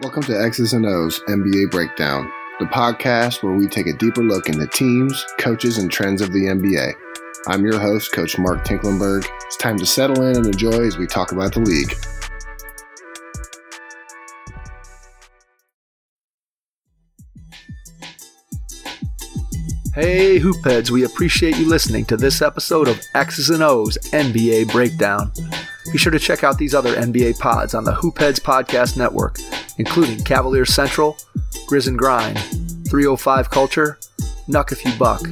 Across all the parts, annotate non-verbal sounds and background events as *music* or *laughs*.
Welcome to X's and O's NBA Breakdown, the podcast where we take a deeper look into teams, coaches, and trends of the NBA. I'm your host, Coach Mark Tinklenberg. It's time to settle in and enjoy as we talk about the league. Hey, Hoopheads, we appreciate you listening to this episode of X's and O's NBA Breakdown. Be sure to check out these other NBA pods on the Hoopheads Podcast Network, including Cavalier Central, Grizz and Grind, 305 Culture, Nuck If You Buck,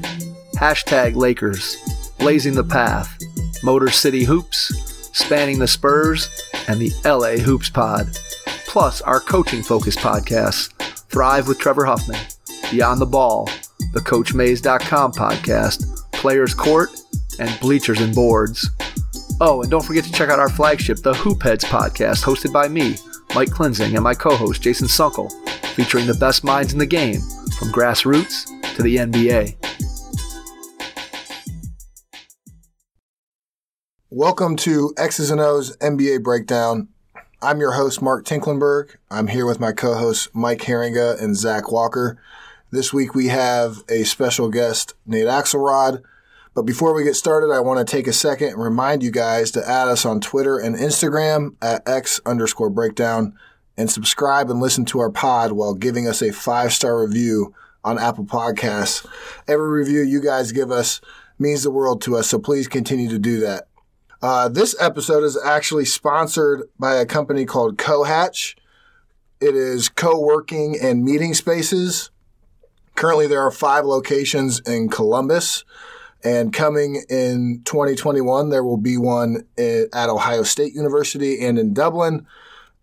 Hashtag Lakers, Blazing the Path, Motor City Hoops, Spanning the Spurs, and the LA Hoops Pod. Plus, our coaching focused podcasts, Thrive with Trevor Huffman, Beyond the Ball, the CoachMaze.com podcast, Players Court, and Bleachers and Boards. Oh, and don't forget to check out our flagship, the Hoopheads podcast, hosted by me, Mike Klinzing, and my co-host, Jason Sunkel, featuring the best minds in the game, from grassroots to the NBA. Welcome to X's and O's NBA Breakdown. I'm your host, Mark Tinklenberg. I'm here with my co-hosts, Mike Herringa and Zach Walker. This week we have a special guest, Nate Axelrod. But before we get started, I want to take a second and remind you guys to add us on Twitter and Instagram at X underscore breakdown and subscribe and listen to our pod while giving us a five star review on Apple Podcasts. Every review you guys give us means the world to us, so please continue to do that. Uh, this episode is actually sponsored by a company called Cohatch. It is co working and meeting spaces. Currently, there are five locations in Columbus. And coming in 2021, there will be one at Ohio State University and in Dublin.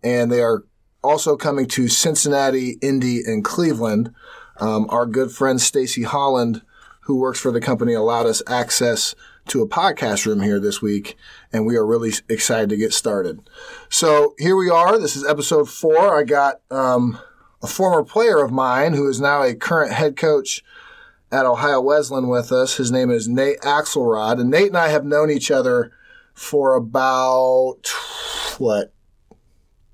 And they are also coming to Cincinnati, Indy, and Cleveland. Um, our good friend Stacy Holland, who works for the company, allowed us access to a podcast room here this week, and we are really excited to get started. So here we are. This is episode four. I got um, a former player of mine who is now a current head coach at Ohio Wesleyan with us. His name is Nate Axelrod. And Nate and I have known each other for about, what,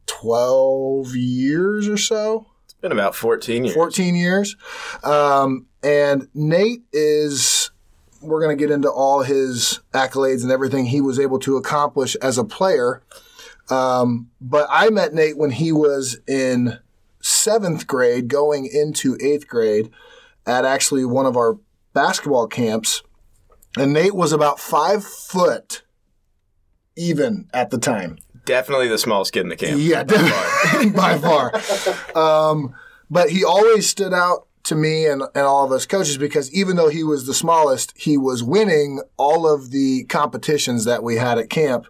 12 years or so? It's been about 14 years. 14 years. Um, and Nate is, we're going to get into all his accolades and everything he was able to accomplish as a player. Um, but I met Nate when he was in seventh grade, going into eighth grade at actually one of our basketball camps, and Nate was about five foot even at the time. Definitely the smallest kid in the camp. Yeah, by far. *laughs* by far. Um, but he always stood out to me and, and all of us coaches because even though he was the smallest, he was winning all of the competitions that we had at camp.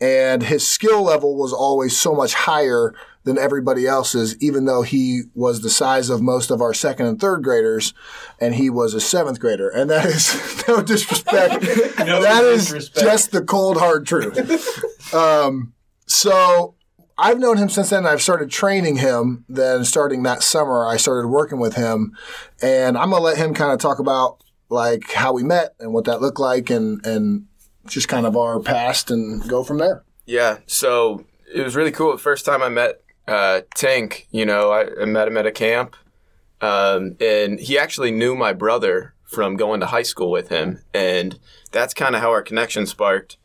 And his skill level was always so much higher than everybody else's, even though he was the size of most of our second and third graders, and he was a seventh grader. And that is *laughs* no disrespect. *laughs* no that disrespect. is just the cold hard truth. um, so I've known him since then. I've started training him. Then starting that summer, I started working with him, and I'm gonna let him kind of talk about like how we met and what that looked like, and and just kind of our past, and go from there. Yeah. So it was really cool. The first time I met uh, Tank, you know, I, I, met him at a camp, um, and he actually knew my brother from going to high school with him, and that's kind of how our connection sparked.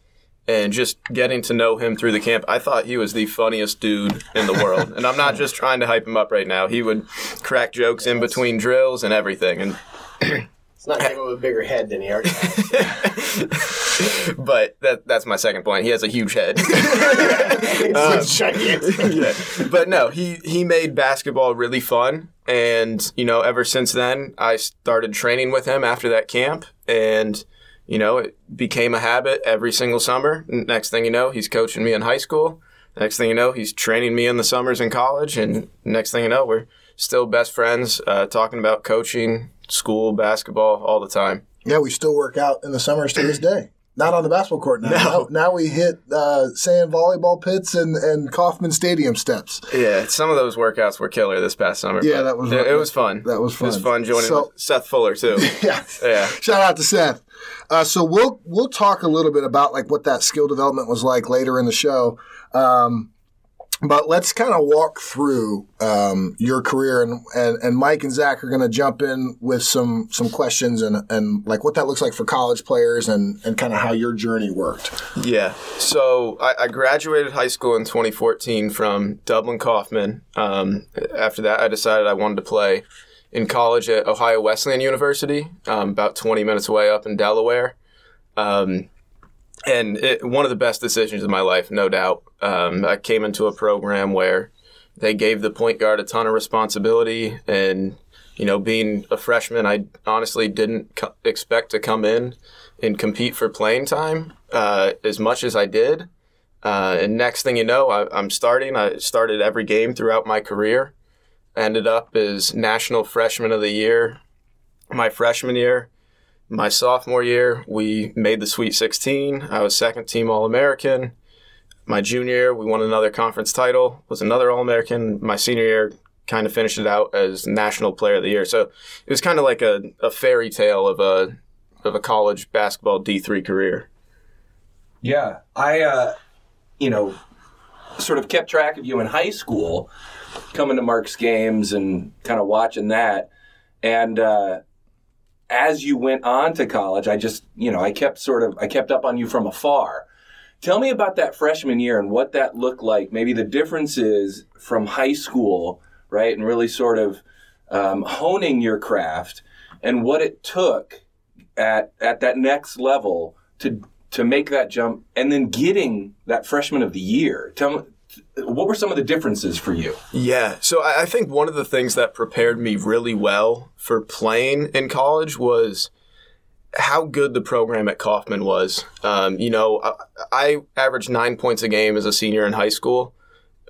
And just getting to know him through the camp, I thought he was the funniest dude in the world. and I'm not just trying to hype him up right now. He would crack jokes in between drills and everything. And *clears throat* It's not him with a bigger head than he already has. *laughs* but that, that's my second point. He has a huge head. *laughs* um, *laughs* yeah. But no, he, he made basketball really fun. And, you know, ever since then, I started training with him after that camp. And, you know, it became a habit every single summer. Next thing you know, he's coaching me in high school. Next thing you know, he's training me in the summers in college. And next thing you know, we're still best friends, uh, talking about coaching, school, basketball all the time. Yeah, we still work out in the summers to this day. Not on the basketball court now. No. Now, now, we hit uh, sand volleyball pits and, and Coffman Stadium steps. Yeah, some of those workouts were killer this past summer. Yeah, that was it, it, was fun. That was fun. It was fun joining so, Seth Fuller too. *laughs* yeah, yeah. Shout out to Seth. Uh, so we'll we'll talk a little bit about like what that skill development was like later in the show. Um, but let's kind of walk through um, your career, and, and, and Mike and Zach are going to jump in with some some questions and and like what that looks like for college players, and and kind of how your journey worked. Yeah. So I, I, graduated high school in 2014 from Dublin Coffman. Um, after that, I decided I wanted to play in college at Ohio Wesleyan University, um, about 20 minutes away up in Delaware. Um, and it, one of the best decisions of my life, no doubt. Um, I came into a program where they gave the point guard a ton of responsibility, and you know, being a freshman, I honestly didn't co- expect to come in and compete for playing time uh, as much as I did. Uh, and next thing you know, I, am starting. I started every game throughout my career. Ended up as National Freshman of the Year my freshman year. My sophomore year, we made the Sweet 16. I was second team All American. My junior year, we won another conference title, was another All American. My senior year, kind of finished it out as National Player of the Year. So it was kind of like a, a fairy tale of a of a college basketball D three career. Yeah, I uh, you know sort of kept track of you in high school, coming to Mark's games and kind of watching that, and uh, as you went on to college, I just, you know, I kept sort of, I kept up on you from afar. Tell me about that freshman year and what that looked like. Maybe the differences from high school, right, and really sort of um, honing your craft, and what it took at at that next level to to make that jump, and then getting that freshman of the year. Tell me, what were some of the differences for you? Yeah, so I think one of the things that prepared me really well for playing in college was how good the program at Coffman was. Um, you know, I, I, averaged nine points a game as a senior in high school,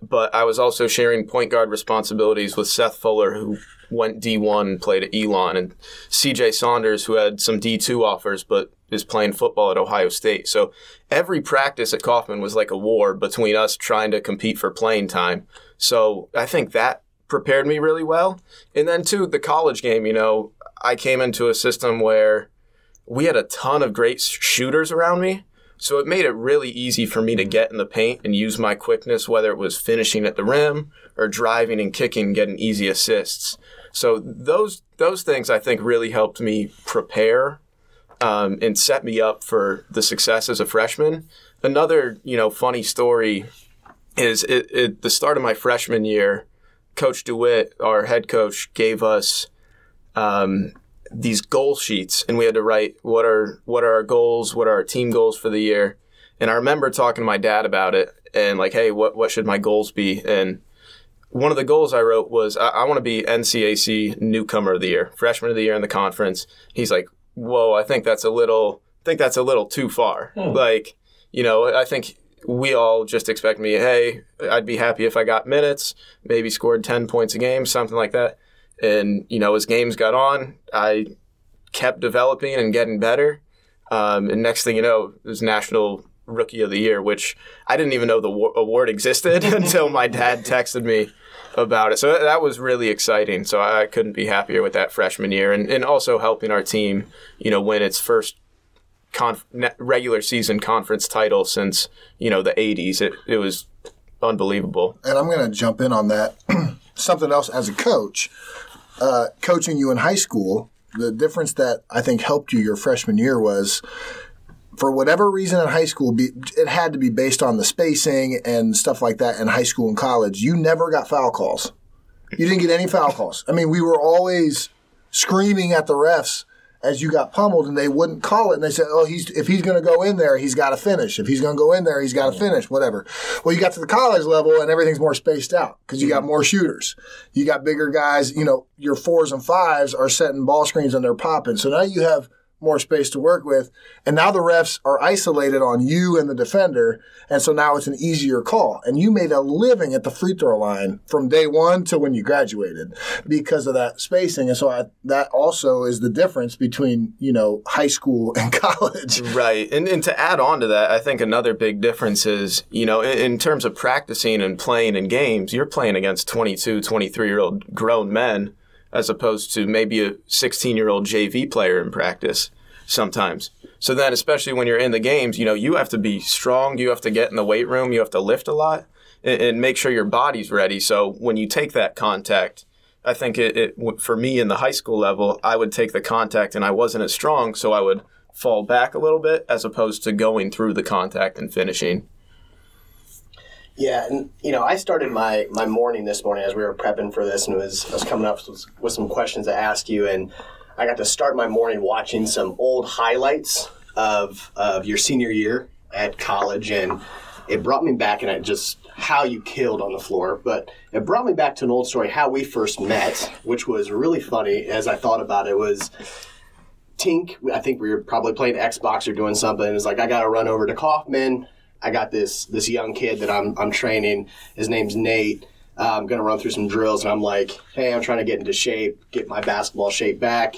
but I was also sharing point guard responsibilities with Seth Fuller, who went D1 and played at Elon, and CJ Saunders, who had some D2 offers but is playing football at Ohio State. So every practice at Coffman was like a war between us trying to compete for playing time. So I think that prepared me really well. And then, too, the college game, you know, I came into a system where we had a ton of great shooters around me. So it made it really easy for me to get in the paint and use my quickness, whether it was finishing at the rim or driving and kicking, getting easy assists. So those those things I think really helped me prepare um, and set me up for the success as a freshman. Another you know funny story is it, it, the start of my freshman year. Coach DeWitt, our head coach, gave us um, these goal sheets, and we had to write what are what are our goals, what are our team goals for the year. And I remember talking to my dad about it, and like, hey, what what should my goals be? And one of the goals I wrote was I, I want to be NCAC newcomer of the year, freshman of the year in the conference. He's like, whoa, I think that's a little, I think that's a little too far. Hmm. Like, you know, I think we all just expect me, hey, I'd be happy if I got minutes, maybe scored 10 points a game, something like that. And, you know, as games got on, I kept developing and getting better. Um, and next thing you know, it was National Rookie of the Year, which I didn't even know the award existed *laughs* until my dad texted me about it. So that was really exciting. So I couldn't be happier with that freshman year and, and also helping our team, you know, win its first conf- regular season conference title since, you know, the 80s. It, it was unbelievable. And I'm going to jump in on that. *clears throat* Something else as a coach, uh, coaching you in high school, the difference that I think helped you your freshman year was for whatever reason in high school, it had to be based on the spacing and stuff like that in high school and college. You never got foul calls. You didn't get any foul calls. I mean, we were always screaming at the refs as you got pummeled, and they wouldn't call it. And they said, "Oh, he's if he's going to go in there, he's got to finish. If he's going to go in there, he's got to finish. Whatever." Well, you got to the college level, and everything's more spaced out because you got more shooters. You got bigger guys. You know, your fours and fives are setting ball screens and they're popping. So now you have more space to work with. And now the refs are isolated on you and the defender. And so now it's an easier call. And you made a living at the free throw line from day one to when you graduated because of that spacing. And so I, that also is the difference between, you know, high school *laughs* and college. Right. And, and to add on to that, I think another big difference is, you know, in, in terms of practicing and playing in games, you're playing against 22, 23 year old grown men as opposed to maybe a 16 year old JV player in practice. sometimes. So then, especially when you're in the games, you know, you have to be strong. You have to get in the weight room. You have to lift a lot and, and make sure your body's ready. So when you take that contact, I think it, it for me in the high school level, I would take the contact and I wasn't as strong, so I would fall back a little bit as opposed to going through the contact and finishing. Yeah, and you know, I started my my morning this morning as we were prepping for this, and was I was coming up with, with some questions to ask you, and I got to start my morning watching some old highlights of of your senior year at college, and it brought me back, and it just how you killed on the floor, but it brought me back to an old story how we first met, which was really funny as I thought about it. Was Tink, I think we were probably playing Xbox or doing something. It was like I got to run over to Coffman. I got this this young kid that I'm I'm training. His name's Nate. Uh, I'm gonna run through some drills, and I'm like, hey, I'm trying to get into shape, get my basketball shape back.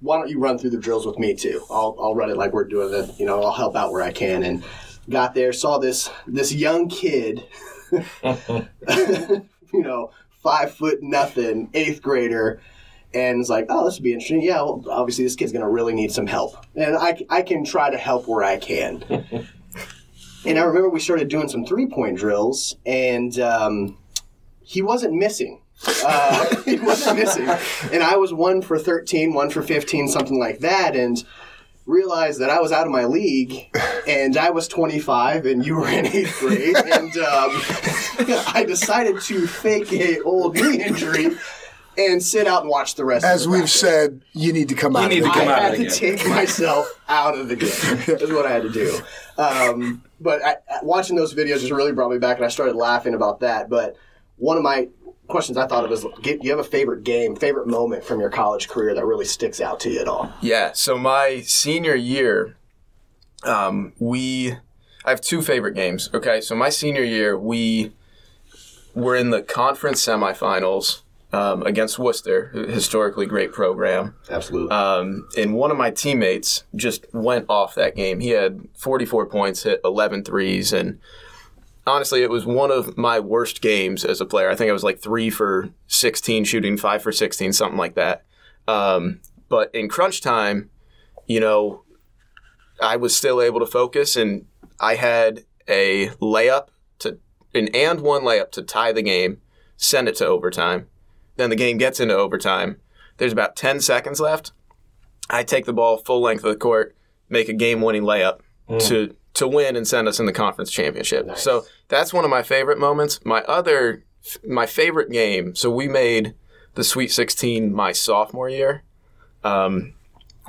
Why don't you run through the drills with me too? I'll I'll run it like we're doing it. You know, I'll help out where I can. And got there, saw this this young kid, *laughs* *laughs* you know, five foot nothing, eighth grader, and it's like, oh, this would be interesting. Yeah, well, obviously this kid's gonna really need some help, and I I can try to help where I can. *laughs* and I remember we started doing some three point drills, and um, he wasn't missing. Uh, *laughs* he wasn't missing, and I was one for 13, one for fifteen, something like that, and realized that I was out of my league and I was 25 and you were in eighth grade. and um, *laughs* I decided to fake a old knee injury and sit out and watch the rest As of the we've practice. said, you need to come out need of to the come game. out I of had to game. take myself out of the game. That's what I had to do. Um, but I, watching those videos just really brought me back, and I started laughing about that. But one of my questions I thought of get, Do you have a favorite game, favorite moment from your college career that really sticks out to you at all? Yeah. So my senior year, um, we I have two favorite games. Okay. So my senior year, we were in the conference semifinals um, against Wooster, historically great program. Absolutely. Um, and one of my teammates just went off that game. He had 44 points, hit 11 threes, and honestly, it was one of my worst games as a player. I think I was like three for 16 shooting, five for 16, something like that. Um, but in crunch time, you know, I was still able to focus, and I had a layup to an and one layup to tie the game, send it to overtime. Then the game gets into overtime. There's about 10 seconds left. I take the ball full length of the court, make a game-winning layup to to win and send us in the conference championship. So that's one of my favorite moments. My other my favorite game. So we made the Sweet 16 my sophomore year. Um,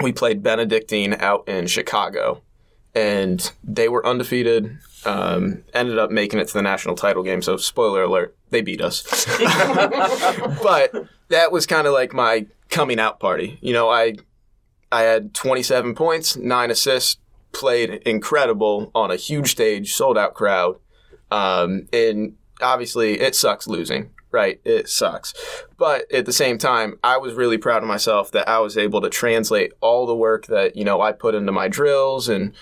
we played Benedictine out in Chicago, and they were undefeated. Um, ended up making it to the national title game. So spoiler alert, they beat us. *laughs* but that was kind of like my coming out party. You know, I I had 27 points, nine assists, played incredible on a huge stage, sold out crowd. Um, and obviously, it sucks losing, right? It sucks. But at the same time, I was really proud of myself that I was able to translate all the work that, you know, I put into my drills and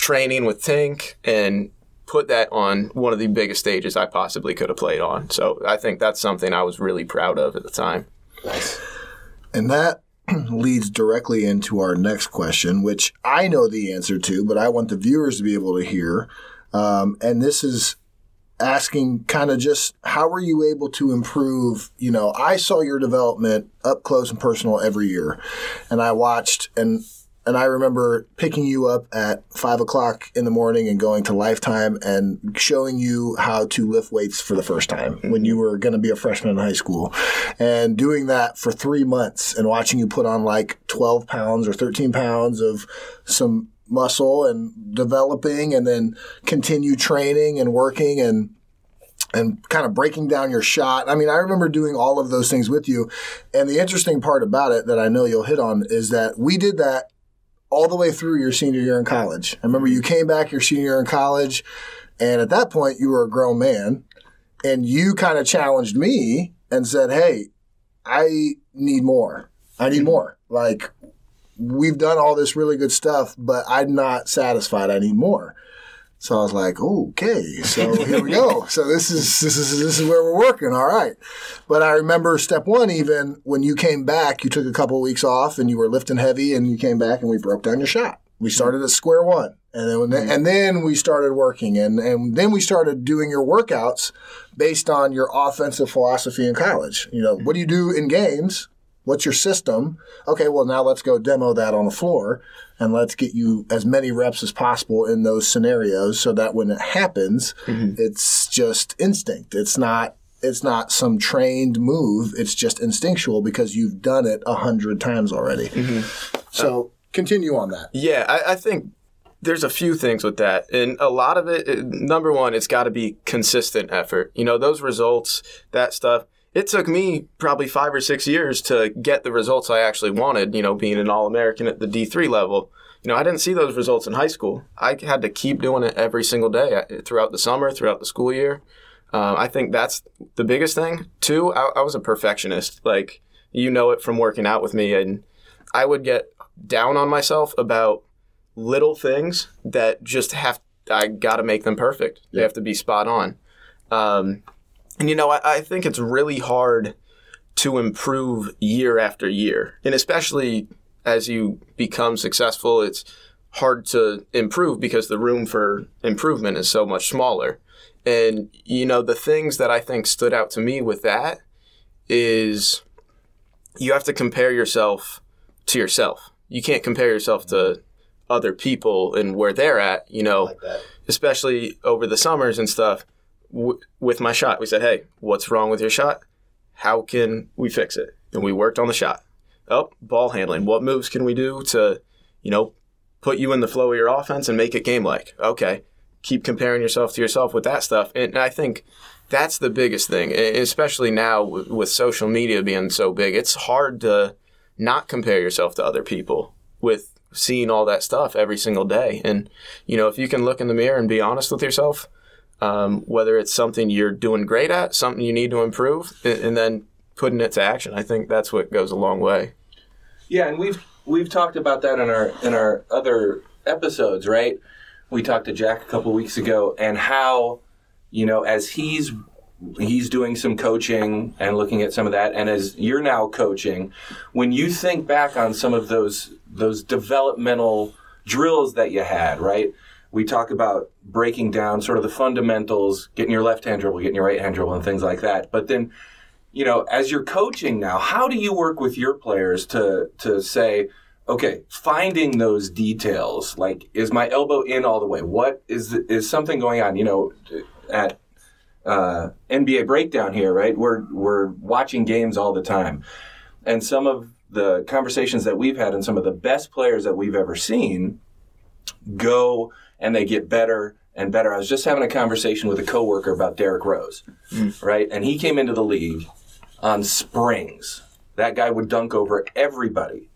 training with Tink and put that on one of the biggest stages I possibly could have played on. So I think that's something I was really proud of at the time. nice. And that *clears throat* leads directly into our next question, which I know the answer to, but I want the viewers to be able to hear. Um, and this is asking kind of just how were you able to improve? You know, I saw your development up close and personal every year, and I watched and. And I remember picking you up at five o'clock in the morning and going to Lifetime and showing you how to lift weights for the first time when you mm-hmm. were going to be a freshman in high school. And doing that for three months and watching you put on like 12 pounds or 13 pounds of some muscle and developing and then continue training and working and and kind of breaking down your shot. I mean, I remember doing all of those things with you. And the interesting part about it that I know you'll hit on is that we did that all the way through your senior year in college. I remember you came back your senior year in college, and at that point, you were a grown man, and you kind of challenged me and said, Hey, I need more. I need more. Like, we've done all this really good stuff, but I'm not satisfied. I need more. So I was like, okay, so here we go. *laughs* So this is this is this is where we're working. All right. But I remember step one, even when you came back, you took a couple of weeks off and you were lifting heavy, and you came back and we broke down your shot. We mm-hmm. started at square one, and then when mm-hmm. and then we started working, and and then we started doing your workouts based on your offensive philosophy in college. You know, what do you do in games? What's your system? Okay, well now let's go demo that on the floor and let's get you as many reps as possible in those scenarios so that when it happens, mm-hmm. it's just instinct. It's not it's not some trained move. It's just instinctual because you've done it a hundred times already. Mm-hmm. So uh, continue on that. Yeah, I, I think there's a few things with that, and a lot of it. it- Number one, it's got to be consistent effort. You know, those results, that stuff. It took me probably five or six years to get the results I actually wanted. You know, being an All American at the D three level. You know, I didn't see those results in high school. I had to keep doing it every single day uh, throughout the summer, throughout the school year. Um, I think that's the biggest thing. Two, I, I was a perfectionist. Like you know it from working out with me, and I would get down on myself about little things that just have I got to make them perfect. They have to be spot on. Um, and you know, I, I think it's really hard to improve year after year, and especially as you become successful, it's hard to improve because the room for improvement is so much smaller. And you know, the things that I think stood out to me with that is you have to compare yourself to yourself. You can't compare yourself to other people and where they're at, you know, Like especially over the summers and stuff. With my shot, we said, "Hey, what's wrong with your shot? How can we fix it?" And we worked on the shot. Oh, ball handling. What moves can we do to, you know, put you in the flow of your offense and make it game like? Okay, keep comparing yourself to yourself with that stuff, and I think that's the biggest thing, especially now with social media being so big. It's hard to not compare yourself to other people with seeing all that stuff every single day. And you know, if you can look in the mirror and be honest with yourself, um, whether it's something you're doing great at, something you need to improve, and, and then putting it to action, I think that's what goes a long way. Yeah, and we've we've talked about that in our in our other episodes, right? We talked to Jack a couple weeks ago, and how you know as he's he's doing some coaching and looking at some of that, and as you're now coaching, when you think back on some of those those developmental drills that you had, right? We talk about breaking down sort of the fundamentals, getting your left hand dribble, getting your right hand dribble, and things like that. But then you know, as you're coaching now, how do you work with your players to to say, okay, finding those details, like is my elbow in all the way? What is is something going on? You know, at uh, NBA breakdown here, right? We're we're watching games all the time, and some of the conversations that we've had and some of the best players that we've ever seen go and they get better and better. I was just having a conversation with a coworker about Derrick Rose, mm. right? And he came into the league on springs. That guy would dunk over everybody.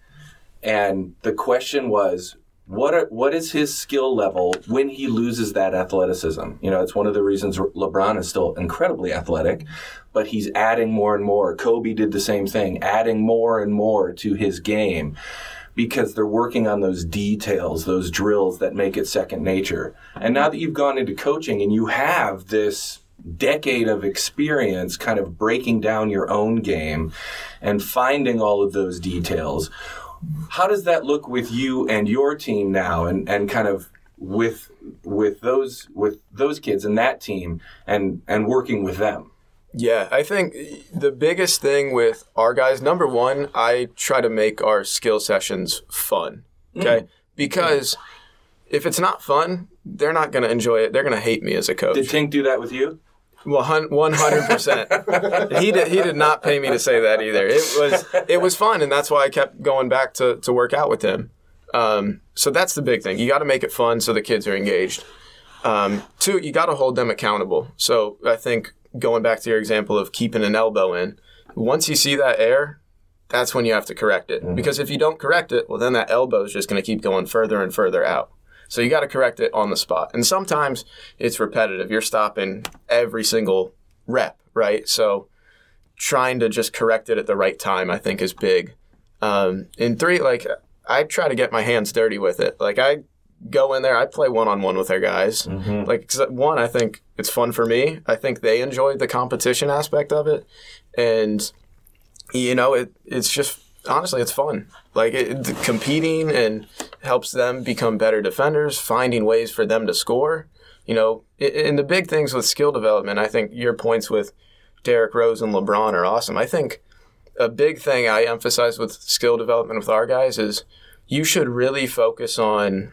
And the question was, what are, what is his skill level when he loses that athleticism? You know, it's one of the reasons LeBron is still incredibly athletic, but he's adding more and more. Kobe did the same thing, adding more and more to his game because they're working on those details, those drills that make it second nature. And now that you've gone into coaching and you have this decade of experience kind of breaking down your own game and finding all of those details, how does that look with you and your team now and, and kind of with with those with those kids and that team and and working with them? Yeah, I think the biggest thing with our guys, number one, I try to make our skill sessions fun. Okay, because if it's not fun, they're not going to enjoy it. They're going to hate me as a coach. Did Tink do that with you? One hundred percent. He did. He did not pay me to say that either. It was. It was fun, and that's why I kept going back to to work out with him. Um, so that's the big thing. You got to make it fun so the kids are engaged. Um, two, you got to hold them accountable. So I think going back to your example of keeping an elbow in, once you see that air, that's when you have to correct it. Because if you don't correct it, well, then that elbow is just going to keep going further and further out. So you got to correct it on the spot. And sometimes it's repetitive. You're stopping every single rep, right? So trying to just correct it at the right time, I think, is big. Um, and three, like I try to get my hands dirty with it. Like I go in there. I play one on one with our guys. Mm-hmm. Like 'cause uh, one, I think it's fun for me. I think they enjoy the competition aspect of it, and you know, it it's just honestly it's fun. Like it, the competing and helps them become better defenders, finding ways for them to score. You know, and the big things with skill development, I think your points with Derrick Rose and LeBron are awesome. I think a big thing I emphasize with skill development with our guys is you should really focus on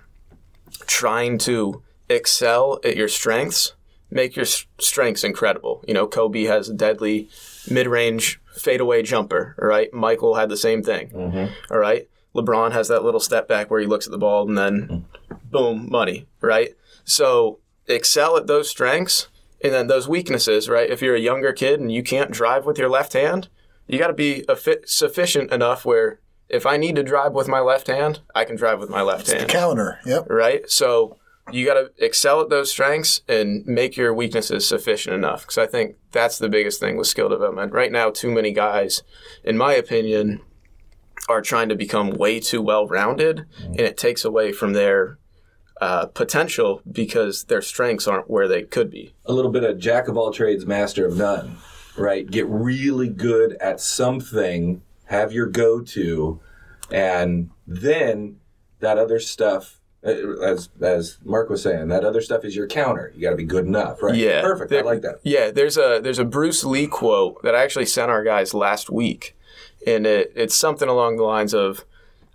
trying to excel at your strengths, make your strengths incredible. You know, Kobe has a deadly mid-range fadeaway jumper, all right? Michael had the same thing. Mm-hmm. all right? LeBron has that little step back where he looks at the ball and then mm-hmm. boom, money, right? So excel at those strengths and then those weaknesses, right? If you're a younger kid and you can't drive with your left hand, you got to be a fit, sufficient enough where if I need to drive with my left hand, I can drive with my left hand It's a Counter. Yep. right? So you got to excel at those strengths and make your weaknesses sufficient enough. Because I think that's the biggest thing with skill development. Right now, too many guys, in my opinion, are trying to become way too well rounded, and it takes away from their uh, potential because their strengths aren't where they could be. a little bit of jack of all trades, master of none, right? Get really good at something, have your go to, and then that other stuff, uh, as as Mark was saying, that other stuff is your counter. You got to be good enough, right? Yeah, perfect. I like that. Yeah, there's a there's a Bruce Lee quote that I actually sent our guys last week, and it, it's something along the lines of,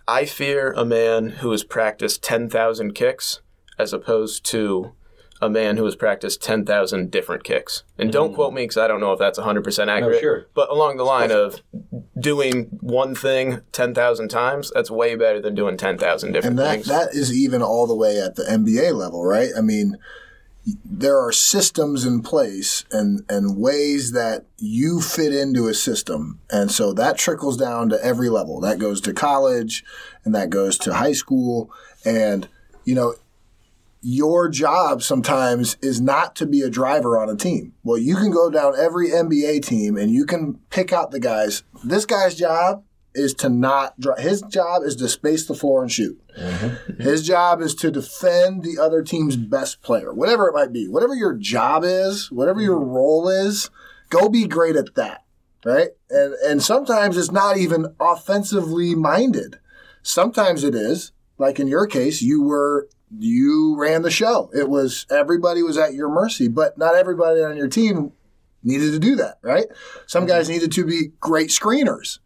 "I fear a man who has practiced ten thousand kicks as opposed to a man who has practiced ten thousand different kicks." And don't mm. quote me because I don't know if that's hundred percent accurate. sure. But along the line of doing one thing ten thousand times, that's way better than doing ten thousand different And that, things. that is even all the way at the NBA level, right? I mean, there are systems in place and, and ways that you fit into a system. And so that trickles down to every level. That goes to college and that goes to high school. And, you know, your job sometimes is not to be a driver on a team. Well, you can go down every NBA team and you can pick out the guys. This guy's job is to not drive. His job is to space the floor and shoot. Mm-hmm. His job is to defend the other team's best player, whatever it might be. Whatever your job is, whatever your mm-hmm. role is, go be great at that. Right? And and sometimes it's not even offensively minded. Sometimes it is. Like in your case, you were you ran the show. It was everybody was at your mercy, but not everybody on your team needed to do that, right? Some mm-hmm. guys needed to be great screeners,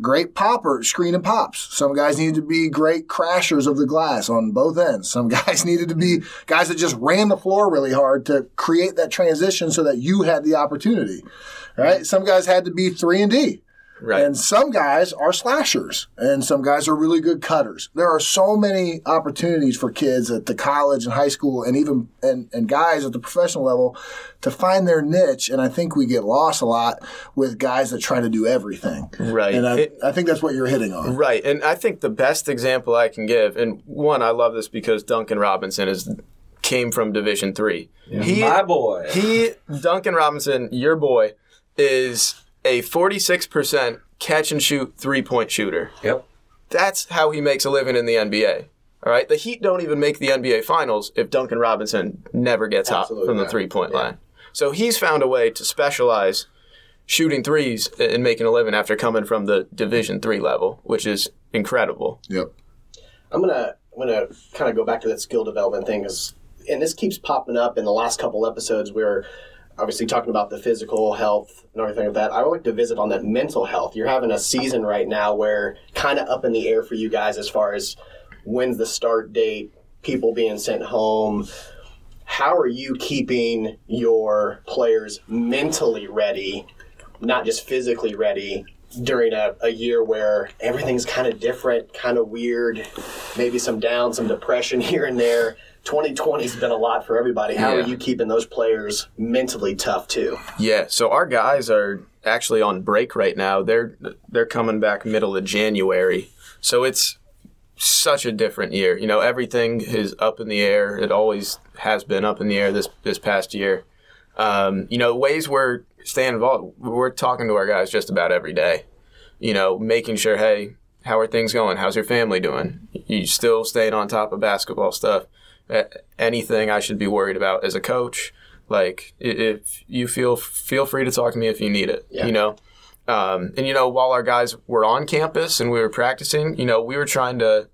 great poppers, screen and pops. Some guys needed to be great crashers of the glass on both ends. Some *laughs* guys needed to be mm-hmm. guys that just ran the floor really hard to create that transition so that you had the opportunity, right? Mm-hmm. Some guys had to be three and D. right. And some guys are slashers, and some guys are really good cutters. There are so many opportunities for kids at the college and high school, and even and, and guys at the professional level to find their niche. And I think we get lost a lot with guys that try to do everything. Right. And I, It- I think that's what you're hitting on. Right. And I think the best example I can give, and one, I love this because Duncan Robinson is came from Division Three. He, My boy. he, Duncan Robinson, your boy, is a 46% catch and shoot three point shooter. Yep. That's how he makes a living in the NBA. All right. The Heat don't even make the NBA Finals if Duncan Robinson never gets hot from the three point line. So he's found a way to specialize shooting threes and making a living after coming from the Division three level, which is incredible. Yep. I'm gonna I'm gonna kind of go back to that skill development thing, 'cause- and this keeps popping up in the last couple episodes. We're obviously talking about the physical health and everything like that. I would like to visit on that mental health. You're having a season right now where kind of up in the air for you guys as far as when's the start date, people being sent home. How are you keeping your players mentally ready, not just physically ready, during a, a year where everything's kind of different, kind of weird, maybe some down, some depression *laughs* here and there. 2020's been a lot for everybody. How Yeah. are you keeping those players mentally tough too? Yeah, so our guys are actually on break right now. They're they're coming back middle of January. So it's such a different year. You know, everything is up in the air. It always has been up in the air this this past year. Um, you know, ways we're staying involved. We're talking to our guys just about every day. You know, making sure, hey, how are things going? How's your family doing? You still staying on top of basketball stuff? Anything I should be worried about as a coach? Like if you feel feel free to talk to me if you need it. Yeah. You know, um, and you know while our guys were on campus and we were practicing, you know we were trying to,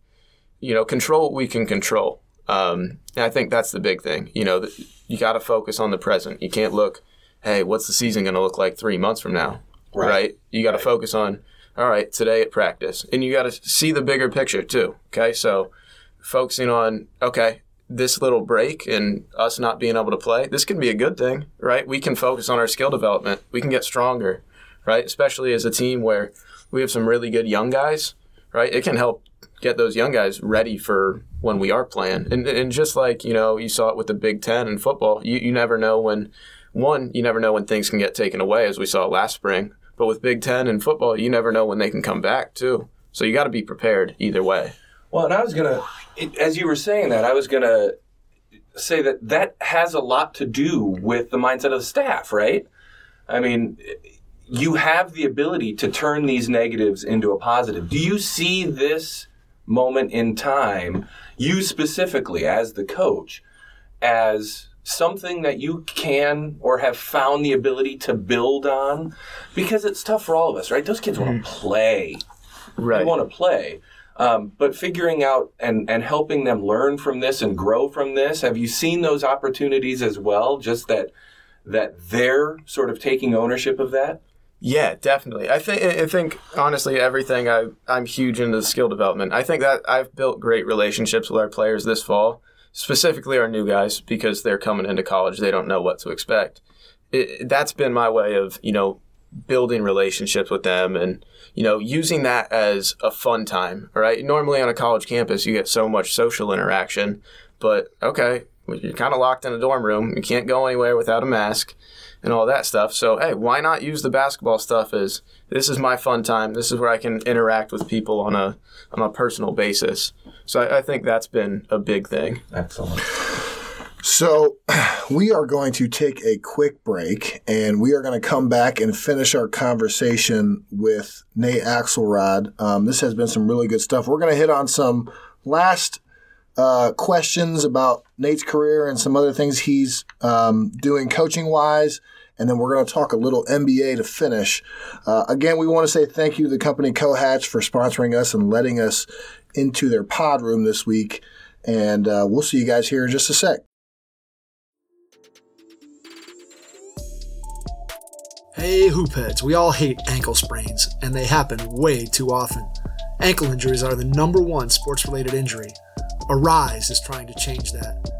you know, control what we can control. Um, and I think that's the big thing. You know, you got to focus on the present. You can't look, hey, what's the season going to look like three months from now? Right. right? You got to right. focus on all right, today at practice. And you got to see the bigger picture too. Okay. So focusing on, okay, this little break and us not being able to play, this can be a good thing, right? We can focus on our skill development. We can get stronger, right? Especially as a team where we have some really good young guys, right? It can help get those young guys ready for when we are playing. And, and just like, you know, you saw it with the Big Ten in football, you, you never know when, one, you never know when things can get taken away, as we saw last spring. But with Big Ten and football, you never know when they can come back too. So you got to be prepared either way. Well, and I was gonna, as you were saying that, I was gonna say that that has a lot to do with the mindset of the staff, right? I mean, you have the ability to turn these negatives into a positive. Do you see this moment in time, you specifically as the coach, as something that you can or have found the ability to build on? Because it's tough for all of us, right? Those kids want to mm-hmm. play. Right. They want to play. Um, but figuring out and, and helping them learn from this and grow from this, have you seen those opportunities as well? Just that that they're sort of taking ownership of that? Yeah, definitely. I think I think honestly everything I I'm huge into skill development. I think that I've built great relationships with our players this fall specifically our new guys because they're coming into college they don't know what to expect it, that's been my way of you know building relationships with them and you know using that as a fun time all right? Normally on a college campus you get so much social interaction but okay you're kind of locked in a dorm room. You can't go anywhere without a mask and all that stuff. So hey why not use the basketball stuff as this is my fun time. This is where i can interact with people on a on a personal basis. So I, I think that's been a big thing. Excellent. So, *clears throat* we are going to take a quick break and we are going to come back and finish our conversation with Nate Axelrod. Um, this has been some really good stuff. We're going to hit on some last uh, questions about Nate's career and some other things he's um, doing coaching wise. And then we're going to talk a little NBA to finish. Uh, again, we want to say thank you to the company Cohatch for sponsoring us and letting us into their pod room this week. And uh, we'll see you guys here in just a sec. Hey, hoopheads, we all hate ankle sprains, and they happen way too often. Ankle injuries are the number one sports related injury. Aryse is trying to change that.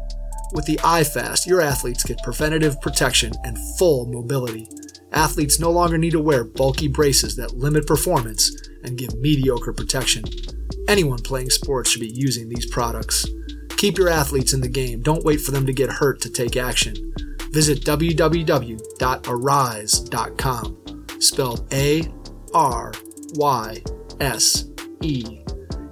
With the iFast, your athletes get preventative protection and full mobility. Athletes no longer need to wear bulky braces that limit performance and give mediocre protection. Anyone playing sports should be using these products. Keep your athletes in the game. Don't wait for them to get hurt to take action. Visit www.aryse.com, spelled A R Y S E,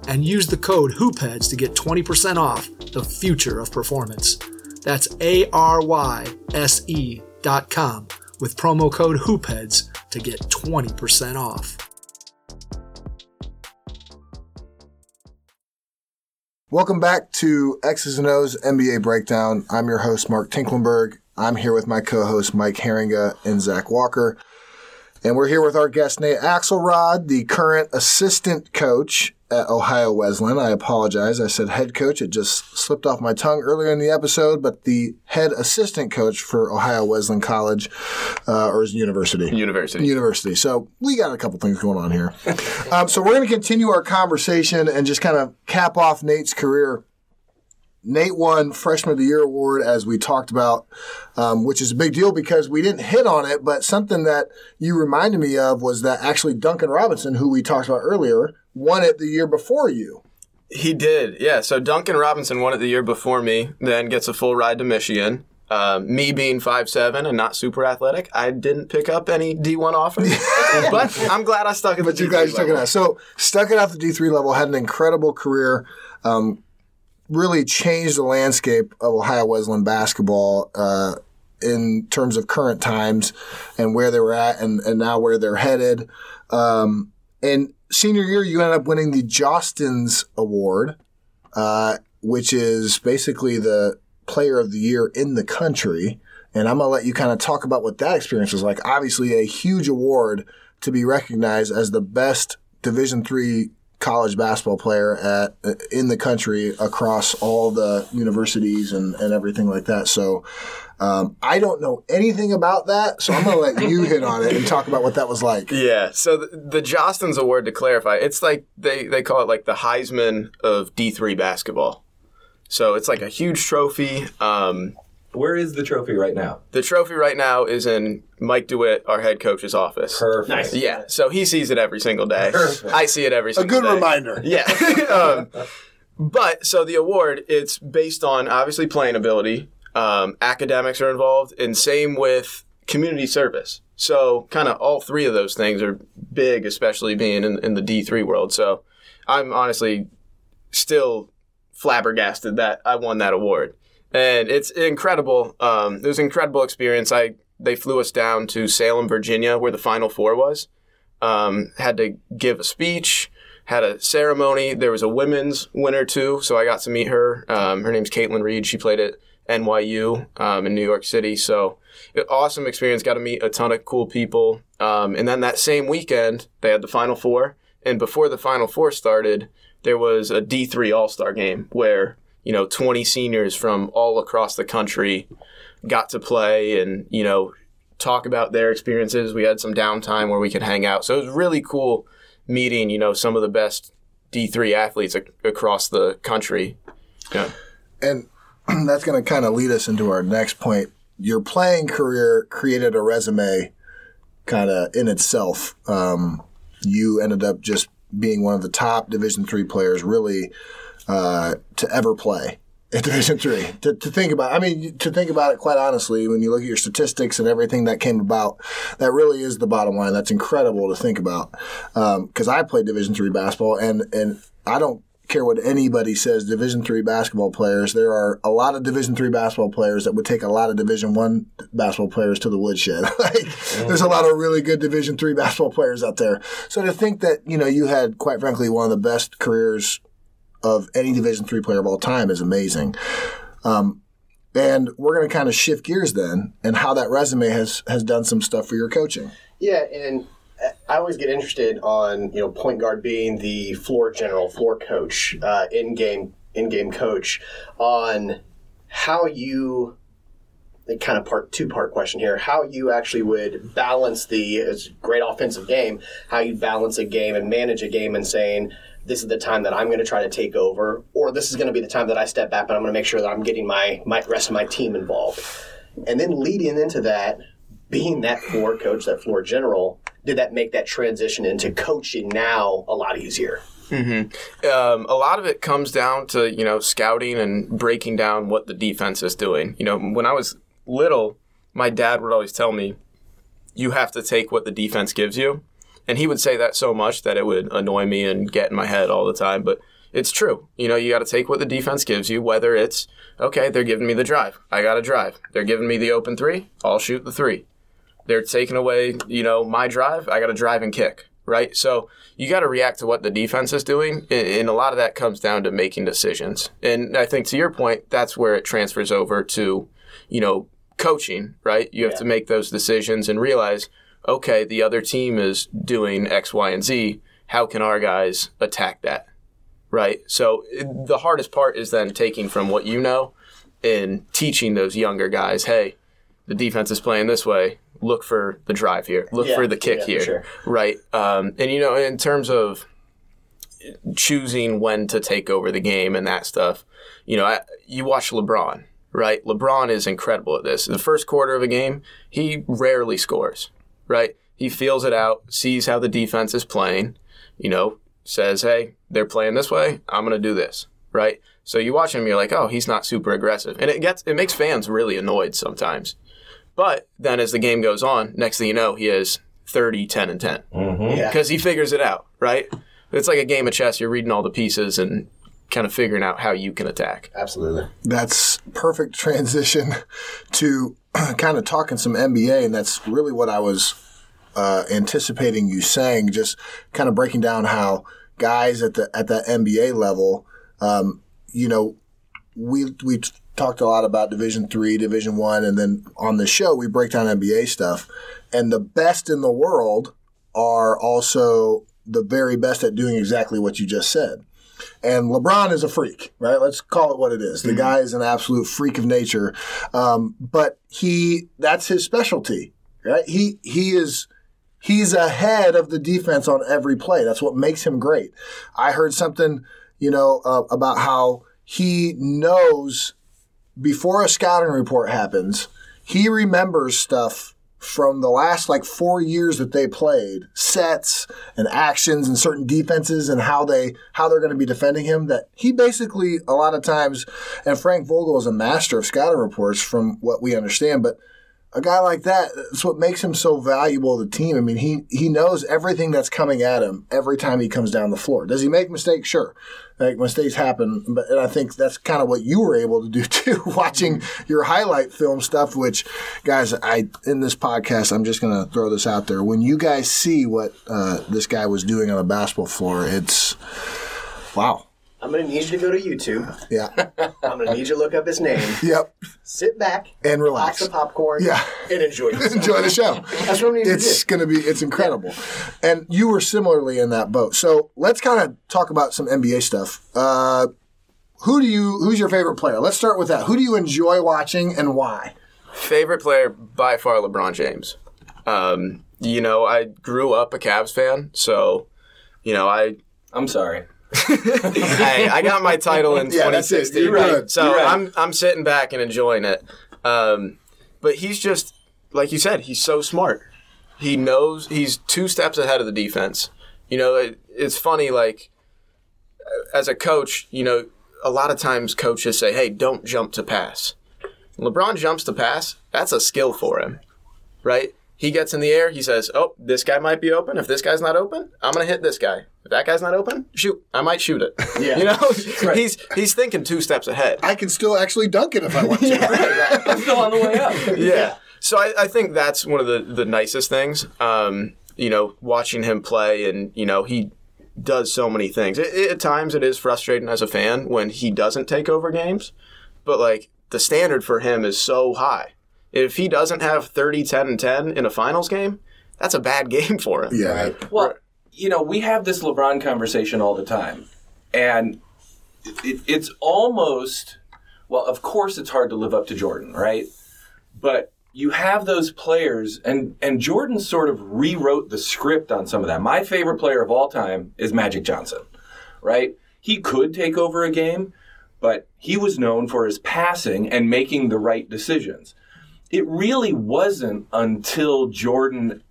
and use the code HoopHeads to get 20% off the future of performance. That's A R Y S E dot com with promo code HoopHeads to get 20% off. Welcome back to X's and O's NBA Breakdown. I'm your host, Mark Tinklenberg. I'm here with my co-host, Mike Herringa and Zach Walker. And we're here with our guest, Nate Axelrod, the current assistant coach at Ohio Wesleyan. I apologize. I said head coach. It just slipped off my tongue earlier in the episode, but the head assistant coach for Ohio Wesleyan College, uh, or university. University. University. So we got a couple things going on here. *laughs* um, so we're going to continue our conversation and just kind of cap off Nate's career. Nate won Freshman of the Year award, as we talked about, um, which is a big deal because we didn't hit on it. But something that you reminded me of was that actually Duncan Robinson, who we talked about earlier, won it the year before you. He did, yeah. So Duncan Robinson won it the year before me, then gets a full ride to Michigan. Uh, me being five seven and not super athletic, I didn't pick up any D1 offers. *laughs* but I'm glad I stuck it. But you guys stuck it out. So stuck it out the D3 level, had an incredible career. Um, really changed the landscape of Ohio Wesleyan basketball uh, in terms of current times and where they were at, and, and now where they're headed. Um, and senior year, you ended up winning the Jostens Award, uh, which is basically the player of the year in the country. And I'm going to let you kind of talk about what that experience was like. Obviously, a huge award to be recognized as the best Division three college basketball player at in the country across all the universities and, and everything like that. So um, I don't know anything about that, so I'm going to let you hit on it and talk about what that was like. Yeah. So the, the Jostens Award, to clarify, it's like they, they call it like the Heisman of D3 basketball. So it's like a huge trophy. Um, Where is the trophy right now? the trophy right now is in Mike DeWitt, our head coach's office. Perfect. Nice. Yeah. So he sees it every single day. Perfect. I see it every single day. A single good day. reminder. *laughs* Yeah. *laughs* um, but so the award, it's based on obviously playing ability. Um, academics are involved, and same with community service. So kind of all three of those things are big, especially being in, in the D three world. So I'm honestly still flabbergasted that I won that award, and it's incredible. Um, it was an incredible experience. I they flew us down to Salem, Virginia, where the Final Four was. Um, had to give a speech, had a ceremony. There was a women's winner too, so I got to meet her. Um, her name's Caitlin Reed. She played at NYU um, in New York City. So awesome experience. Got to meet a ton of cool people. Um, and then that same weekend, they had the Final Four. And before the Final Four started, there was a D3 All Star game where, you know, 20 seniors from all across the country got to play and, you know, talk about their experiences. We had some downtime where we could hang out. So it was really cool meeting, you know, some of the best D3 athletes ac- across the country. Yeah. And *clears throat* that's going to kind of lead us into our next point. Your playing career created a resume kind of in itself. Um, you ended up just being one of the top Division three players, really, uh, to ever play in Division three. To, to think about, I mean, to think about it, quite honestly, when you look at your statistics and everything that came about, that really is the bottom line. That's incredible to think about. Because I played Division three basketball, and and I don't care what anybody says division three basketball players there are a lot of division three basketball players that would take a lot of division one basketball players to the woodshed *laughs* like there's a lot of really good division three basketball players out there so to think that you know you had quite frankly one of the best careers of any division three player of all time is amazing. Um, and we're going to kind of shift gears then and how that resume has has done some stuff for your coaching. Yeah, and I always get interested on you know point guard being the floor general, floor coach, uh, in game in game coach, on how you kind of part two part question here how you actually would balance the it's great offensive game how you balance a game and manage a game and saying this is the time that I'm going to try to take over or this is going to be the time that I step back but I'm going to make sure that I'm getting my my rest of my team involved. And then leading into that being that floor coach that floor general did that make that transition into coaching now a lot easier? Um, a lot of it comes down to you know scouting and breaking down what the defense is doing. You know, when I was little, my dad would always tell me, "You have to take what the defense gives you," and he would say that so much that it would annoy me and get in my head all the time. But it's true. You know, you got to take what the defense gives you, whether it's okay, they're giving me the drive, I got to drive. They're giving me the open three, I'll shoot the three. They're taking away, you know, my drive, I got to drive and kick right? So you got to react to what the defense is doing, and, a lot of that comes down to making decisions. And I think to your point, that's where it transfers over to, you know, coaching, right? You have Yeah. to make those decisions and realize, okay, the other team is doing X, Y, and Z. How can our guys attack that? Right. So it- the hardest part is then taking from what you know and teaching those younger guys, hey, the defense is playing this way. Look for the drive here. Look Yeah, for the kick yeah, here. sure. Right. Um, and, you know, in terms of choosing when to take over the game and that stuff, you know, I, you watch LeBron, right? LeBron is incredible at this. The first quarter of a game, he rarely scores, right? He feels it out, sees how the defense is playing, you know, says, hey, they're playing this way. I'm going to do this, right? So you watch him, you're like, oh, he's not super aggressive. And it gets, it makes fans really annoyed sometimes. But then as the game goes on, next thing you know, he has 30, 10, and 10 mm-hmm. yeah because he figures it out, right? It's like a game of chess. You're reading all the pieces and kind of figuring out how you can attack. absolutely that's perfect transition *laughs* to *clears throat* kind of talking some NBA, and that's really what I was uh, anticipating you saying, just kind of breaking down how guys at the at that NBA level, um, you know, we we talked a lot about Division three, Division one, and then on the show we break down NBA stuff, and the best in the world are also the very best at doing exactly what you just said. And LeBron is a freak, right? Let's call it what it is. The Mm-hmm. guy is an absolute freak of nature. Um, but he, that's his specialty, right? He, he is, he's ahead of the defense on every play. That's what makes him great. I heard something, you know, uh, about how he knows before a scouting report happens, he remembers stuff from the last like four years that they played, sets and actions and certain defenses and how they how they're going to be defending him. That he basically a lot of times, and Frank Vogel is a master of scouting reports from what we understand, but a guy like that, that's what makes him so valuable to the team. I mean, he he knows everything that's coming at him every time he comes down the floor. Does he make mistakes? Sure, like mistakes happen, but and I think that's kind of what you were able to do *laughs* too, watching your highlight film stuff. Which, guys, I in this podcast, I'm just gonna throw this out there. When you guys see what uh, this guy was doing on the basketball floor, it's wow. I'm going to need you to go to YouTube. Yeah. I'm going to need you to look up his name, yep. sit back, And relax. box of popcorn, Yeah. and enjoy yourself. *laughs* enjoy the show. That's what we need to It's do. going to be it's incredible. And you were similarly in that boat. So let's kind of talk about some NBA stuff. Uh, who do you who's your favorite player? Let's start with that. Who do you enjoy watching and why? Favorite player by far, LeBron James. Um, you know, I grew up a Cavs fan, so you know, I I'm sorry. I, I got my title in *laughs* Yeah, 2016. You're right. So right. I'm I'm sitting back and enjoying it. Um, but he's just like you said, he's so smart. He knows he's two steps ahead of the defense. You know, it, it's funny like as a coach, you know, a lot of times coaches say, "Hey, don't jump to pass." LeBron jumps to pass. That's a skill for him, right? He gets in the air. He says, "Oh, this guy might be open. If this guy's not open, I'm gonna hit this guy. If that guy's not open, shoot, I might shoot it." *laughs* Yeah. you know, he's he's thinking two steps ahead. I can still actually dunk it if I want to. *laughs* I'm still on the way up. *laughs* yeah. So I, I think that's one of the, the nicest things. Um, you know, watching him play and, you know, he does so many things. It, it- at times it is frustrating as a fan when he doesn't take over games, but like the standard for him is so high. If he doesn't have 30, 10, and 10 in a finals game, that's a bad *laughs* game for him. Yeah. Right? Well, you know, we have this LeBron conversation all the time, and it, it's almost well. Of course, it's hard to live up to Jordan, right? But you have those players, and and Jordan sort of rewrote the script on some of that. My favorite player of all time is Magic Johnson, right? He could take over a game, but he was known for his passing and making the right decisions. It really wasn't until Jordan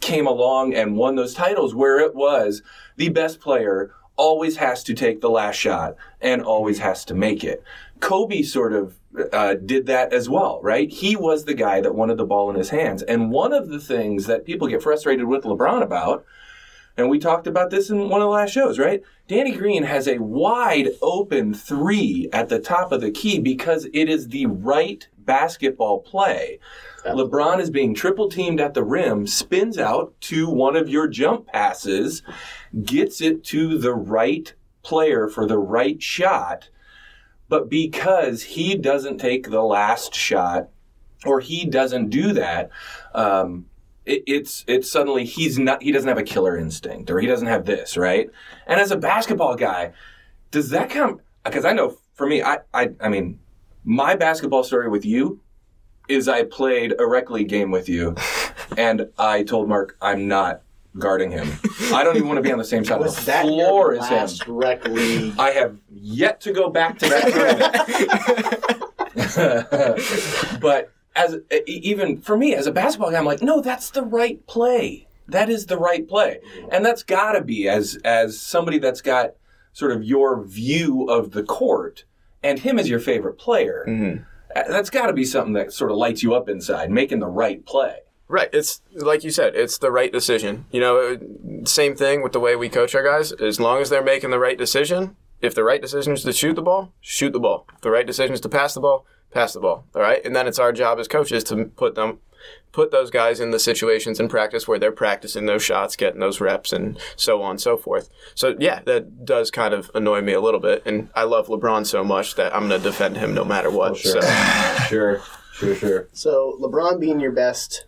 came along and won those titles where it was the best player always has to take the last shot and always has to make it. Kobe sort of uh, did that as well, right? He was the guy that wanted the ball in his hands. And one of the things that people get frustrated with LeBron about, and we talked about this in one of the last shows, right? Danny Green has a wide open three at the top of the key because it is the right basketball play. LeBron is being triple teamed at the rim, spins out to one of your jump passes, gets it to the right player for the right shot. But because he doesn't take the last shot, or he doesn't do that, um, it, it's it's suddenly he's not he doesn't have a killer instinct, or he doesn't have this right. And as a basketball guy, does that come? Because I know for me, I, I I mean, my basketball story with you is I played a rec league game with you, *laughs* and I told Mark I'm not guarding him. I don't even want to be on the same side of the floor as him. rec league? I have yet to go back to that tournament. *laughs* *laughs* but as even for me as a basketball guy, I'm like, no, that's the right play. That is the right play, and that's got to be as as somebody that's got sort of your view of the court and him as your favorite player. uh, That's got to be something that sort of lights you up inside, making the right play. Right. It's like you said, it's the right decision. You know, same thing with the way we coach our guys. As long as they're making the right decision, if the right decision is to shoot the ball, shoot the ball. If the right decision is to pass the ball, pass the ball. All right. And then it's our job as coaches to put them, put those guys in the situations in practice where they're practicing those shots, getting those reps, and so on and so forth. So yeah, that does kind of annoy me a little bit. And I love LeBron so much that I'm going to defend him no matter what. Oh, sure. So *laughs* Sure, sure, sure. So LeBron being your best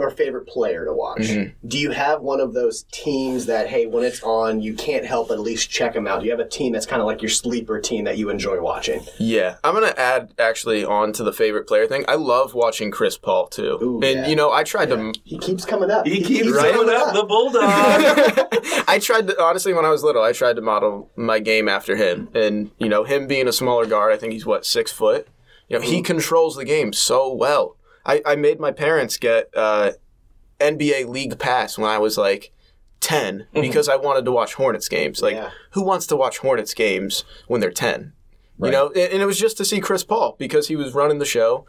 or favorite player to watch, Mm-hmm. do you have one of those teams that hey, when it's on, you can't help but at least check them out? Do you have a team that's kind of like your sleeper team that you enjoy watching? yeah, I'm going to add actually on to the favorite player thing. I love watching Chris Paul too. Ooh, and yeah. you know, I tried to He keeps coming up. He keeps Right. coming up the bulldog. *laughs* I tried to honestly when I was little, I tried to model my game after him, and you know, him being a smaller guard, I think he's what six foot. You know, he controls the game so well. I, I made my parents get uh, NBA League Pass when I was like 10 because I wanted to watch Hornets games. Like, Yeah. who wants to watch Hornets games when they're ten? You know, and, it was just to see Chris Paul because he was running the show,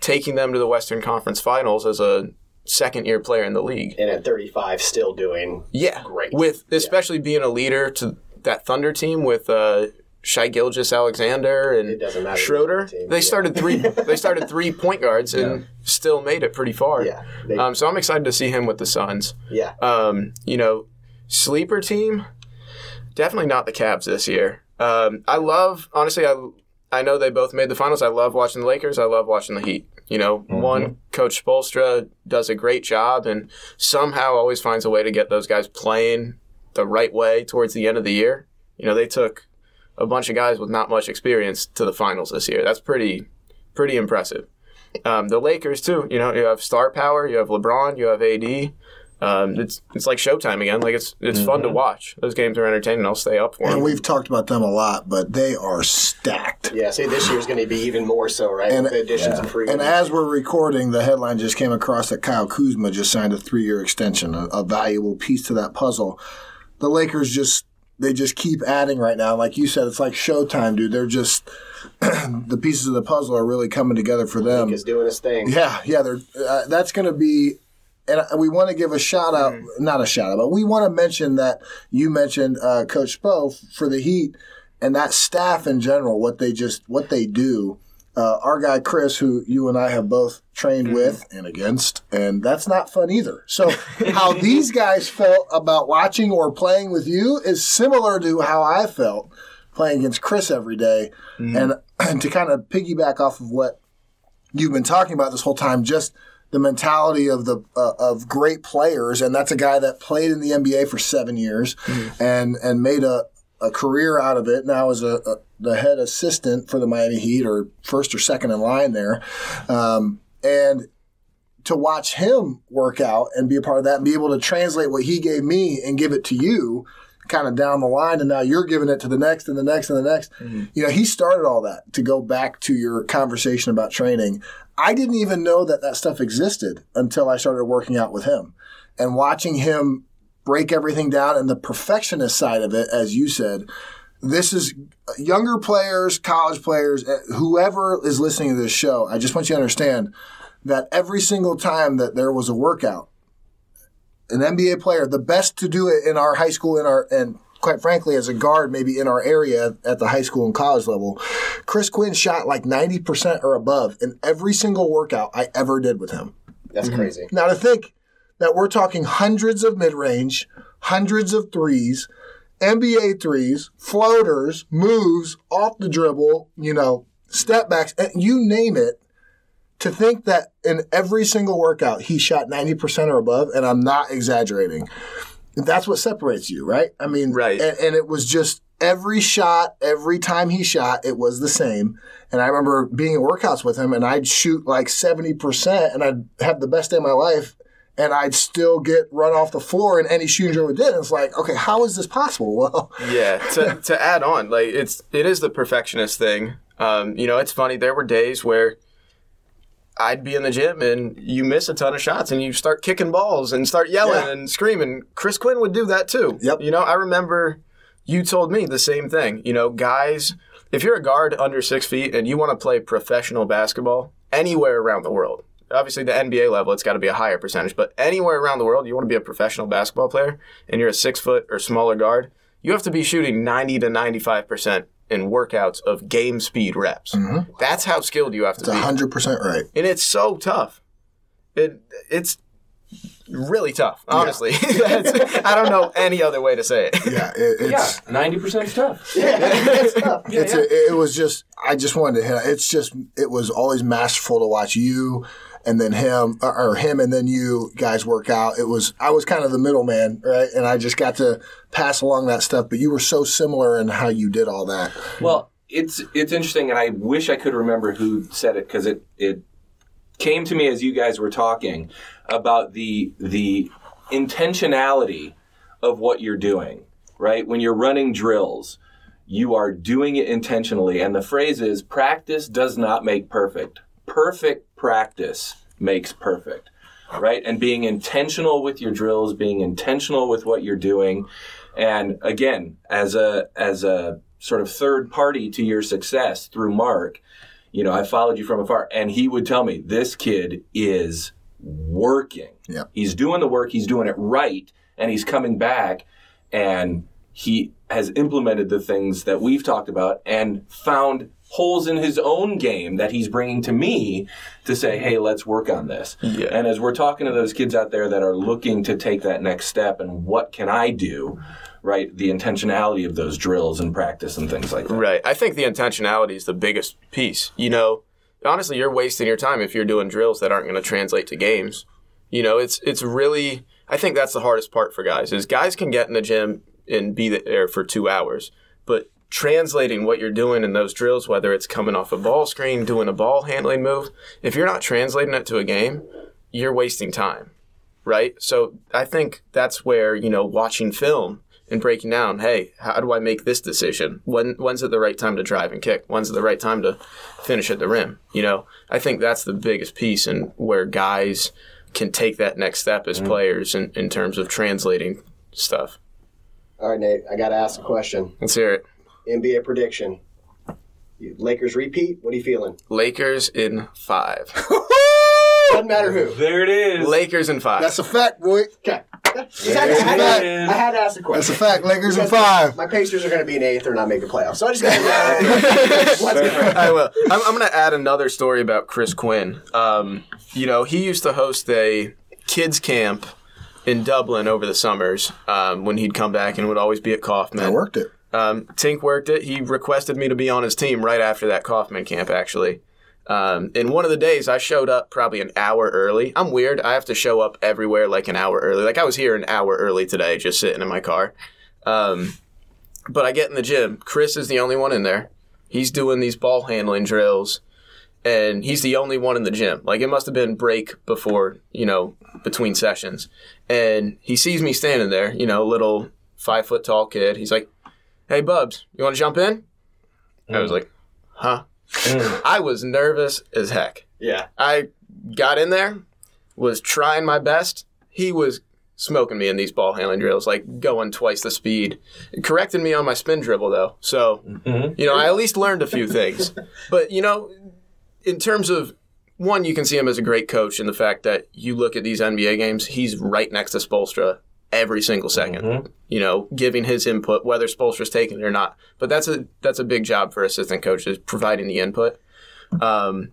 taking them to the Western Conference Finals as a second year player in the league. and at 35, still doing Yeah, Great. With especially being a leader to that Thunder team with uh, Shai Gilgeous-Alexander and It doesn't matter who's Schroeder. the They yeah. started three. *laughs* they started three point guards and still made it pretty far. Yeah, they- um, so I'm excited to see him with the Suns. yeah. Um, you know, sleeper team, definitely not the Cavs this year. Um, I love honestly. I I know they both made the finals. I love watching the Lakers. I love watching the Heat. You know, one Coach Spoelstra does a great job and somehow always finds a way to get those guys playing the right way towards the end of the year. You know, they took a bunch of guys with not much experience to the finals this year. That's pretty pretty impressive. Um, the Lakers too. You know, you have star power. You have LeBron. You have AD. Um, it's it's like Showtime again. Like it's it's fun to watch. Those games are entertaining. I'll stay up for And them. we've talked about them a lot, but they are stacked. Yeah, say this year's going to be even more so, right? And- the additions of free And as we're recording, the headline just came across that Kyle Kuzma just signed a three-year extension, a, a valuable piece to that puzzle. The Lakers just they just keep adding right now. Like you said, it's like Showtime, dude. They're just *clears throat* the pieces of the puzzle are really coming together for them. is doing his thing. Yeah, yeah. They're, uh, that's going to be, and we want to give a shout out, not a shout out, but we want to mention that you mentioned uh, Coach Spo for the Heat and that staff in general, what they just what they do. Uh, our guy Chris, who you and I have both trained with and against, and that's not fun either. So, *laughs* how these guys felt about watching or playing with you is similar to how I felt playing against Chris every day. And, *clears throat* and to kind of piggyback off of what you've been talking about this whole time, just the mentality of the uh, of great players, and that's a guy that played in the NBA for seven years and and made a, a career out of it. Now as a, a the head assistant for the Miami Heat, or first or second in line there, um, and to watch him work out and be a part of that and be able to translate what he gave me and give it to you kind of down the line and now you're giving it to the next and the next and the next. You know he started all that to go back to your conversation about training. I didn't even know that that stuff existed until i started working out with him. And watching him break everything down and the perfectionist side of it as you said this is younger players college players eh, whoever is listening to this show i just want you to understand that every single time that there was a workout, an NBA player, the best to do it in our high school, in our and quite frankly, as a guard, maybe in our area at the high school and college level, Chris Quinn shot like ninety percent or above in every single workout I ever did with him. That's crazy. Now to think that we're talking hundreds of mid range, hundreds of threes, NBA threes, floaters, moves, off the dribble, you know, step backs, and you name it. To think that in every single workout he shot 90% or above, and I'm not exaggerating, that's what separates you, right? I mean, Right. And, and it was just every shot, every time he shot, it was the same. And I remember being in workouts with him, and I'd shoot like 70%, and I'd have the best day of my life, and I'd still get run off the floor in any shooting drill we did. And it's like, okay, how is this possible? *laughs* Well, Yeah, to, *laughs* to add on, like it's it is the perfectionist thing. Um, you know, it's funny. There were days where I'd be in the gym and you miss a ton of shots and you start kicking balls and start yelling Yeah. and screaming. Chris Quinn would do that too. Yep. You know, I remember you told me the same thing. You know, guys, if you're a guard under six feet and you want to play professional basketball anywhere around the world, obviously the NBA level, it's got to be a higher percentage, but anywhere around the world, you want to be a professional basketball player and you're a six foot or smaller guard, you have to be shooting 90 to 95% in workouts of game speed reps. Mm-hmm. That's how skilled you have to it's be. 100% right. And it's so tough. it it's really tough. Honestly, *laughs* That's- I don't know any other way to say it. Yeah, it, it's ninety percent *laughs* tough. Yeah, it's tough. *laughs* it's A, it was just I just wanted to hit. It's just it was always masterful to watch you and then him or, or him and then you guys work out. It was I was kind of the middleman, right? And I just got to pass along that stuff. But you were so similar in how you did all that. Well, it's it's interesting, and I wish I could remember who said it because it it came to me as you guys were talking about the the intentionality of what you're doing. Right when you're running drills, you are doing it intentionally, and the phrase is practice does not make perfect. Perfect practice makes perfect. Right, and being intentional with your drills, being intentional with what you're doing, and again, as a as a sort of third party to your success through Mark, you know, I followed you from afar, and he would tell me this kid is working. Yeah. He's doing the work, he's doing it right, and he's coming back, and he has implemented the things that we've talked about and found holes in his own game that he's bringing to me to say, hey, let's work on this. Yeah. And as we're talking to those kids out there that are looking to take that next step and what can I do, right? The intentionality of those drills and practice and things like that. Right. I think the intentionality is the biggest piece. You know, honestly, you're wasting your time if you're doing drills that aren't going to translate to games. You know, it's it's really. I think that's the hardest part for guys is guys can get in the gym and be there for two hours, but translating what you're doing in those drills, whether it's coming off a ball screen, doing a ball handling move, if you're not translating it to a game, you're wasting time, right? So I think that's where you know watching film and breaking down, hey, how do I make this decision? When when's it the right time to drive and kick? When's it the right time to finish at the rim? You know, I think that's the biggest piece and where guys can take that next step as mm-hmm. players in, in terms of translating stuff. All right, Nate, I got to ask a question. Let's hear it. NBA prediction. You- Lakers repeat? What are you feeling? Lakers in five. *laughs* Doesn't matter who. There it is. Lakers in five. That's a fact, boy. Okay. Just had to- I, had to, I had to ask the question. That's a fact. Lakers in five. My Pacers are going to be an eighth or not make the playoffs. So I just got to go. *laughs* I will. I'm, I'm going to add another story about Chris Quinn. Um, you know, he used to host a kids camp in Dublin over the summers um, when he'd come back and would always be at Coffman. I worked it. Um, Tink worked it. He requested me to be on his team right after that Coffman camp, actually. Um, and one of the days I showed up probably an hour early. I'm weird. I have to show up everywhere like an hour early. Like I was here an hour early today, just sitting in my car. Um, but I get in the gym. Chris is the only one in there. He's doing these ball handling drills, and he's the only one in the gym. Like it must have been break before, you know, between sessions. And he sees me standing there, you know, little five foot tall kid. He's like, "Hey, Bubs, you want to jump in?" I was like, "Huh." Mm. *laughs* I was nervous as heck. Yeah. I got in there, was trying my best. He was smoking me in these ball handling drills, like going twice the speed. Corrected me on my spin dribble though, so mm-hmm. you know I at least learned a few things. *laughs* But you know, in terms of one, you can see him as a great coach in the fact that you look at these NBA games, he's right next to Spoelstra every single 2nd You know, giving his input, whether Spoelstra's taking it or not. But that's a that's a big job for assistant coaches, providing the input. Um,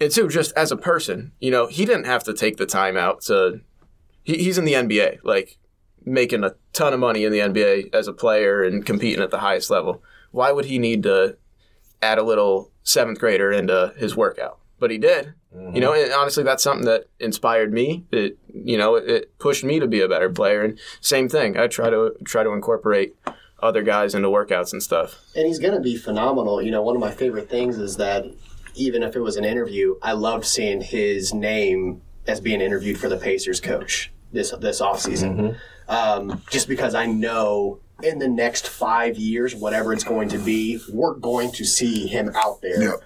and two, just as a person, you know, he didn't have to take the time out to. He, he's in the NBA, like making a ton of money in the NBA as a player and competing at the highest level. Why would he need to add a little seventh grader into his workout? But he did. You know, and honestly, that's something that inspired me. It, you know, it, it pushed me to be a better player. And same thing, I try to try to incorporate other guys into workouts and stuff. And he's going to be phenomenal. You know, one of my favorite things is that even if it was an interview, I loved seeing his name as being interviewed for the Pacers coach this this offseason. Um, just because I know in the next five years, whatever it's going to be, we're going to see him out there Yep.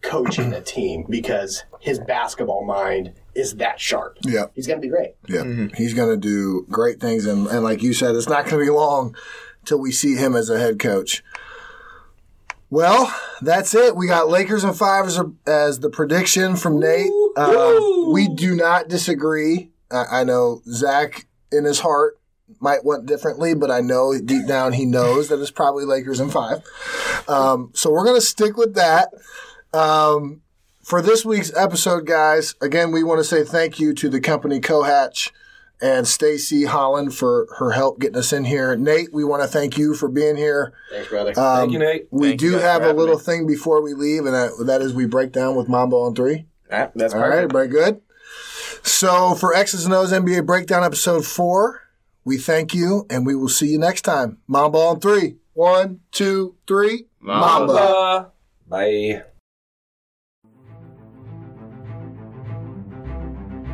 Coaching a team because his basketball mind is that sharp. Yeah. He's going to be great. Yeah, he's going to do great things, and, and like you said, it's not going to be long till we see him as a head coach. Well, that's it. We got Lakers and five as, a, as the prediction from Nate. Um, we do not disagree. I, I know Zach in his heart might want differently, but I know deep down he knows that it's probably Lakers and five. Um, so we're going to stick with that. Um, for this week's episode, guys, again, we want to say thank you to the company Cohatch and Stacy Holland for her help getting us in here. Nate, we want to thank you for being here. Thanks, brother. Um, Thank you, Nate. We Thank do have a little me. thing before we leave, and that, that is we break down with Mamba on three. Ah, that's All right, perfect. everybody good? So for X's and O's NBA Breakdown episode four, we thank you, and we will see you next time. Mamba on three. One, two, three. Mamba. Mamba. Bye.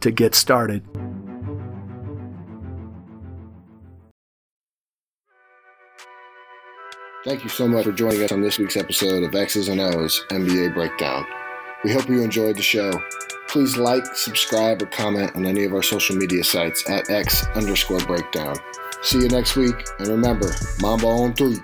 to get started. Thank you so much for joining us on this week's episode of X's and O's NBA Breakdown. We hope you enjoyed the show. Please like, subscribe, or comment on any of our social media sites at X underscore breakdown. See you next week, and remember, Mamba on three.